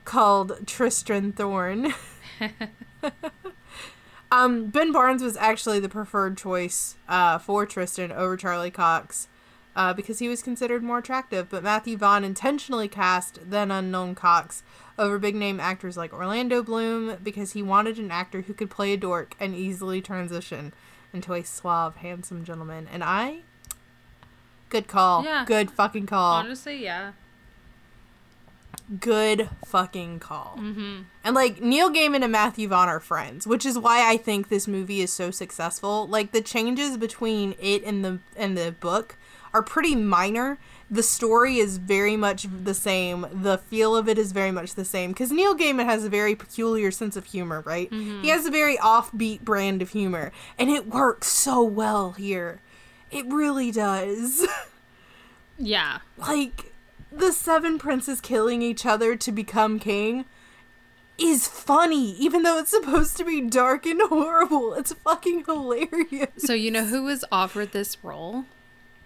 called Tristran Thorn. Um, Ben Barnes was actually the preferred choice uh, for Tristan over Charlie Cox uh, because he was considered more attractive. But Matthew Vaughn intentionally cast then unknown Cox over big name actors like Orlando Bloom because he wanted an actor who could play a dork and easily transition into a suave, handsome gentleman. And I, good call. Yeah. Good fucking call. Honestly, yeah. good fucking call. Mm-hmm. And like Neil Gaiman and Matthew Vaughn are friends, which is why I think this movie is so successful. Like the changes between it and the and the book are pretty minor. The story is very much the same. The feel of it is very much the same because Neil Gaiman has a very peculiar sense of humor, right? Mm-hmm. He has a very offbeat brand of humor, and it works so well here. It really does. Yeah. like the seven princes killing each other to become king is funny even though it's supposed to be dark and horrible it's fucking hilarious So you know who was offered this role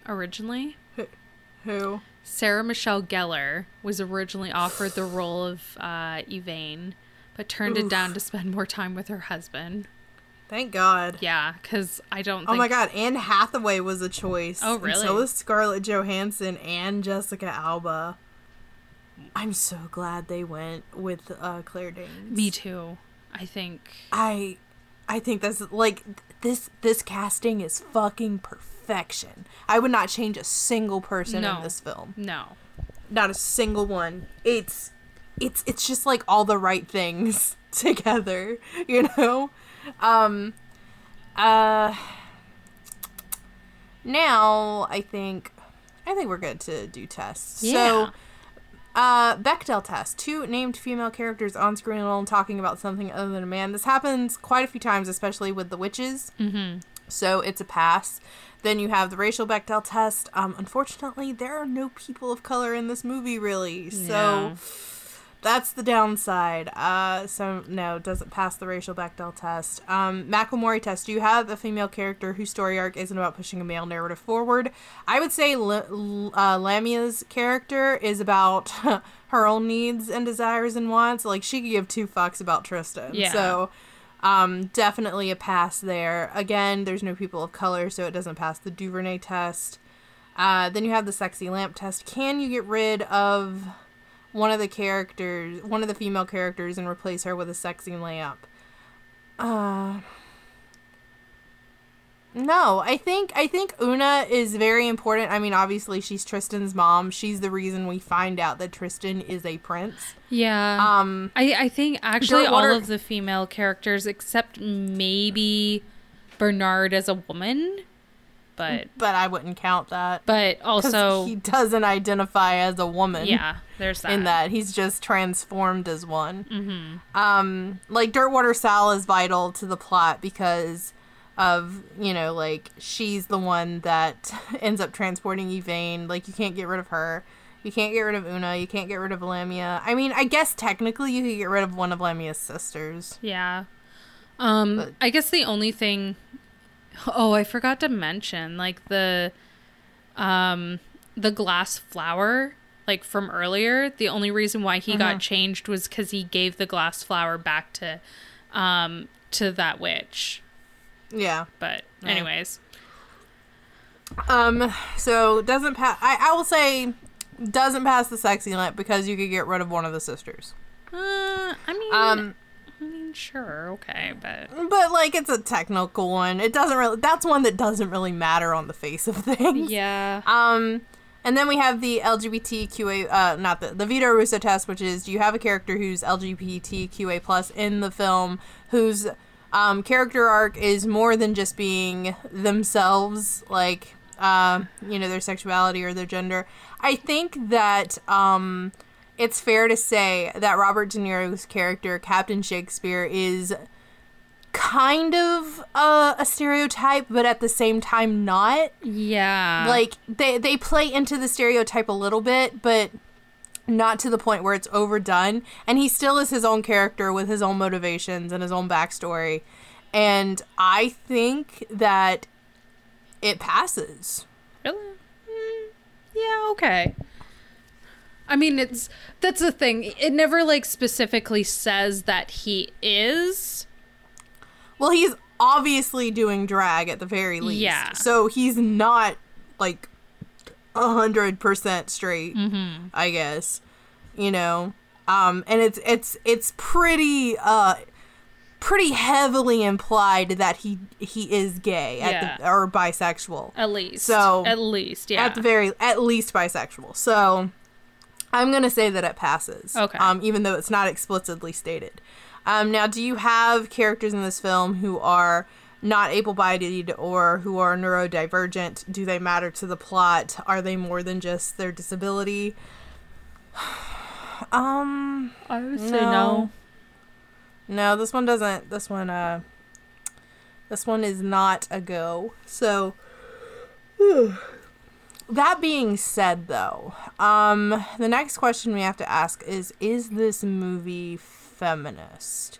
originally? who Sarah Michelle Gellar was originally offered the role of uh, Yvaine, but turned it down to spend more time with her husband. thank god Yeah, because I don't. oh my god anne hathaway was a choice Oh, and really? so was scarlett johansson and jessica alba i'm so glad they went with uh, claire danes Me too. I think. I I think that's like this this casting is fucking perfection. I would not change a single person No. in this film. No. Not a single one. It's it's it's just like all the right things together, you know? Um uh now I think I think we're good to do tests. Yeah. So uh, Bechdel test. Two named female characters on screen alone talking about something other than a man. This happens quite a few times, especially with the witches. Mm-hmm. So it's a pass. Then you have the racial Bechdel test. Um, unfortunately, there are no people of color in this movie, really. So Yeah. that's the downside. Uh, so no, doesn't pass the racial Bechdel test. Um, Mako Mori test. Do you have a female character whose story arc isn't about pushing a male narrative forward? I would say L- L- uh, Lamia's character is about her own needs and desires and wants. Like she could give two fucks about Tristan. Yeah. So. Um, definitely a pass there. Again, there's no people of color, so it doesn't pass the Duvernay test. Uh, then you have the sexy lamp test. Can you get rid of one of the characters, one of the female characters, and replace her with a sexy lamp? Uh, no, I think I think Una is very important. I mean, obviously she's Tristan's mom. She's the reason we find out that Tristan is a prince. Yeah. Um, I, I think actually all of the female characters, except maybe Bernard as a woman, but but I wouldn't count that. But also he doesn't identify as a woman. yeah, there's that. in that he's just transformed as one. Mm-hmm. Um, like Ditchwater Sal is vital to the plot because of you know like she's the one that ends up transporting Yvaine. Like you can't get rid of her. You can't get rid of Una. You can't get rid of Lamia. I mean, I guess technically you could get rid of one of Lamia's sisters. Yeah. Um But- I guess the only thing Oh, I forgot to mention like the um the glass flower like from earlier, the only reason why he Mm-hmm. got changed was cuz he gave the glass flower back to um to that witch. Yeah. But anyways, Um. So doesn't pass. I I will say doesn't pass the sexy lamp because you could get rid of one of the sisters. uh I mean Um. I mean sure, okay, but But like it's a technical one. It doesn't really that's one that doesn't really matter on the face of things. yeah. Um and then we have the LGBTQA uh not the the Vito Russo test, which is do you have a character who's LGBTQA plus in the film whose um character arc is more than just being themselves, like um, you know, their sexuality or their gender. I think that um it's fair to say that Robert De Niro's character, Captain Shakespeare, is kind of uh, a stereotype, but at the same time not. Yeah. Like they they play into the stereotype a little bit, but not to the point where it's overdone. And he still is his own character with his own motivations and his own backstory. And I think that it passes. Really? Mm, yeah, okay. I mean, it's that's the thing. It never like specifically says that he is. Well, he's obviously doing drag at the very least. Yeah. So he's not like hundred percent straight. Mm-hmm. I guess. You know. Um, and it's it's it's pretty uh pretty heavily implied that he he is gay at Yeah. the, or bisexual. At least. So, at least, yeah. At the very at least bisexual. So I'm gonna say that it passes. Okay. Um, even though it's not explicitly stated. Um, now, do you have characters in this film who are not able-bodied or who are neurodivergent? Do they matter to the plot? Are they more than just their disability? um, I would say no. no, this one doesn't. This one, uh, this one is not a go. So, that being said, though, um, the next question we have to ask is: Is this movie feminist?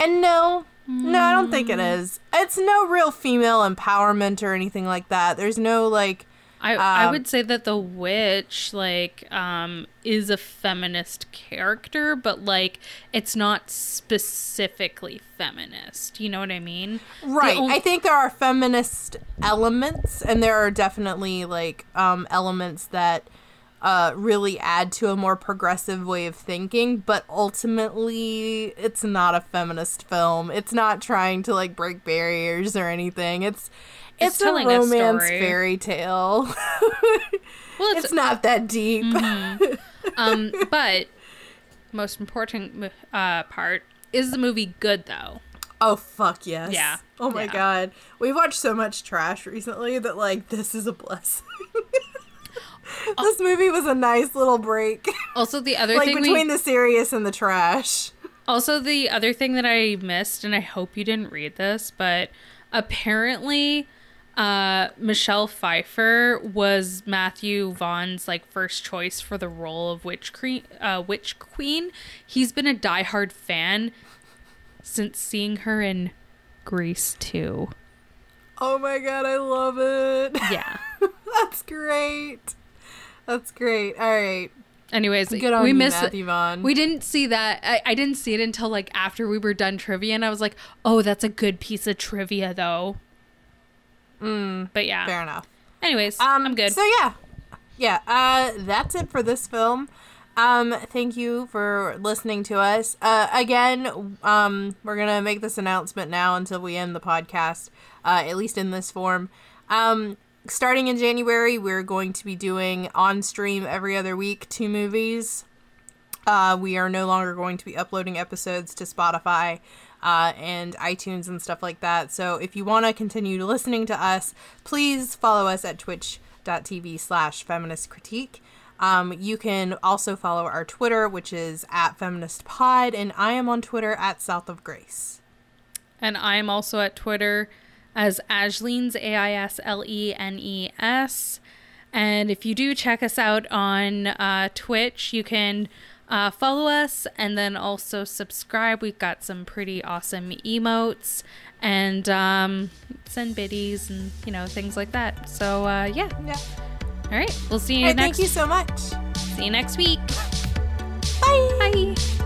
And no, no, I don't think it is. It's no real female empowerment or anything like that. There's no like. I, I Um, would say that the witch like um is a feminist character, but like it's not specifically feminist. You know what I mean? Right. I think there are feminist elements, and there are definitely like um, elements that uh, really add to a more progressive way of thinking. But ultimately, it's not a feminist film. It's not trying to like break barriers or anything. It's It's it's, a telling a romance story. fairy tale. well, it's, it's not that deep. um, but most important uh part is the movie good though. Oh fuck yes. Yeah. Oh my Yeah. god. We've watched so much trash recently that like this is a blessing. this movie was a nice little break. Also, the other like thing between we the serious and the trash. Also, the other thing that I missed, and I hope you didn't read this, but apparently, uh, Michelle Pfeiffer was Matthew Vaughn's like first choice for the role of Witch Queen. Uh, Witch Queen. He's been a diehard fan since seeing her in Grease 2. Oh my god, I love it. Yeah. That's great. That's great. All right. Anyways, Good on we you, missed Matthew Vaughn. We didn't see that. I, I didn't see it until like after we were done trivia, and I was like, "Oh, that's a good piece of trivia, though." Mm, But yeah. fair enough. Anyways, Um, I'm good. So yeah, yeah. Uh, that's it for this film. Um, thank you for listening to us. Uh, again, um, we're gonna make this announcement now until we end the podcast. Uh, at least in this form. Um, starting in January, we're going to be doing on stream every other week two movies. Uh, we are no longer going to be uploading episodes to Spotify uh, and iTunes and stuff like that. So if you want to continue listening to us, please follow us at twitch.tv slash feminist critique. Um, you can also follow our Twitter, which is at feminist pod, and I am on Twitter at south of grace. and I'm also at Twitter as Aislenes, A I S L E N E S. And if you do check us out on uh, Twitch, you can uh, follow us and then also subscribe. We've got some pretty awesome emotes and um, send biddies and you know things like that. So uh, yeah, Yeah. all right, we'll see you Hey, next. thank you so much. See you next week. Bye. Bye.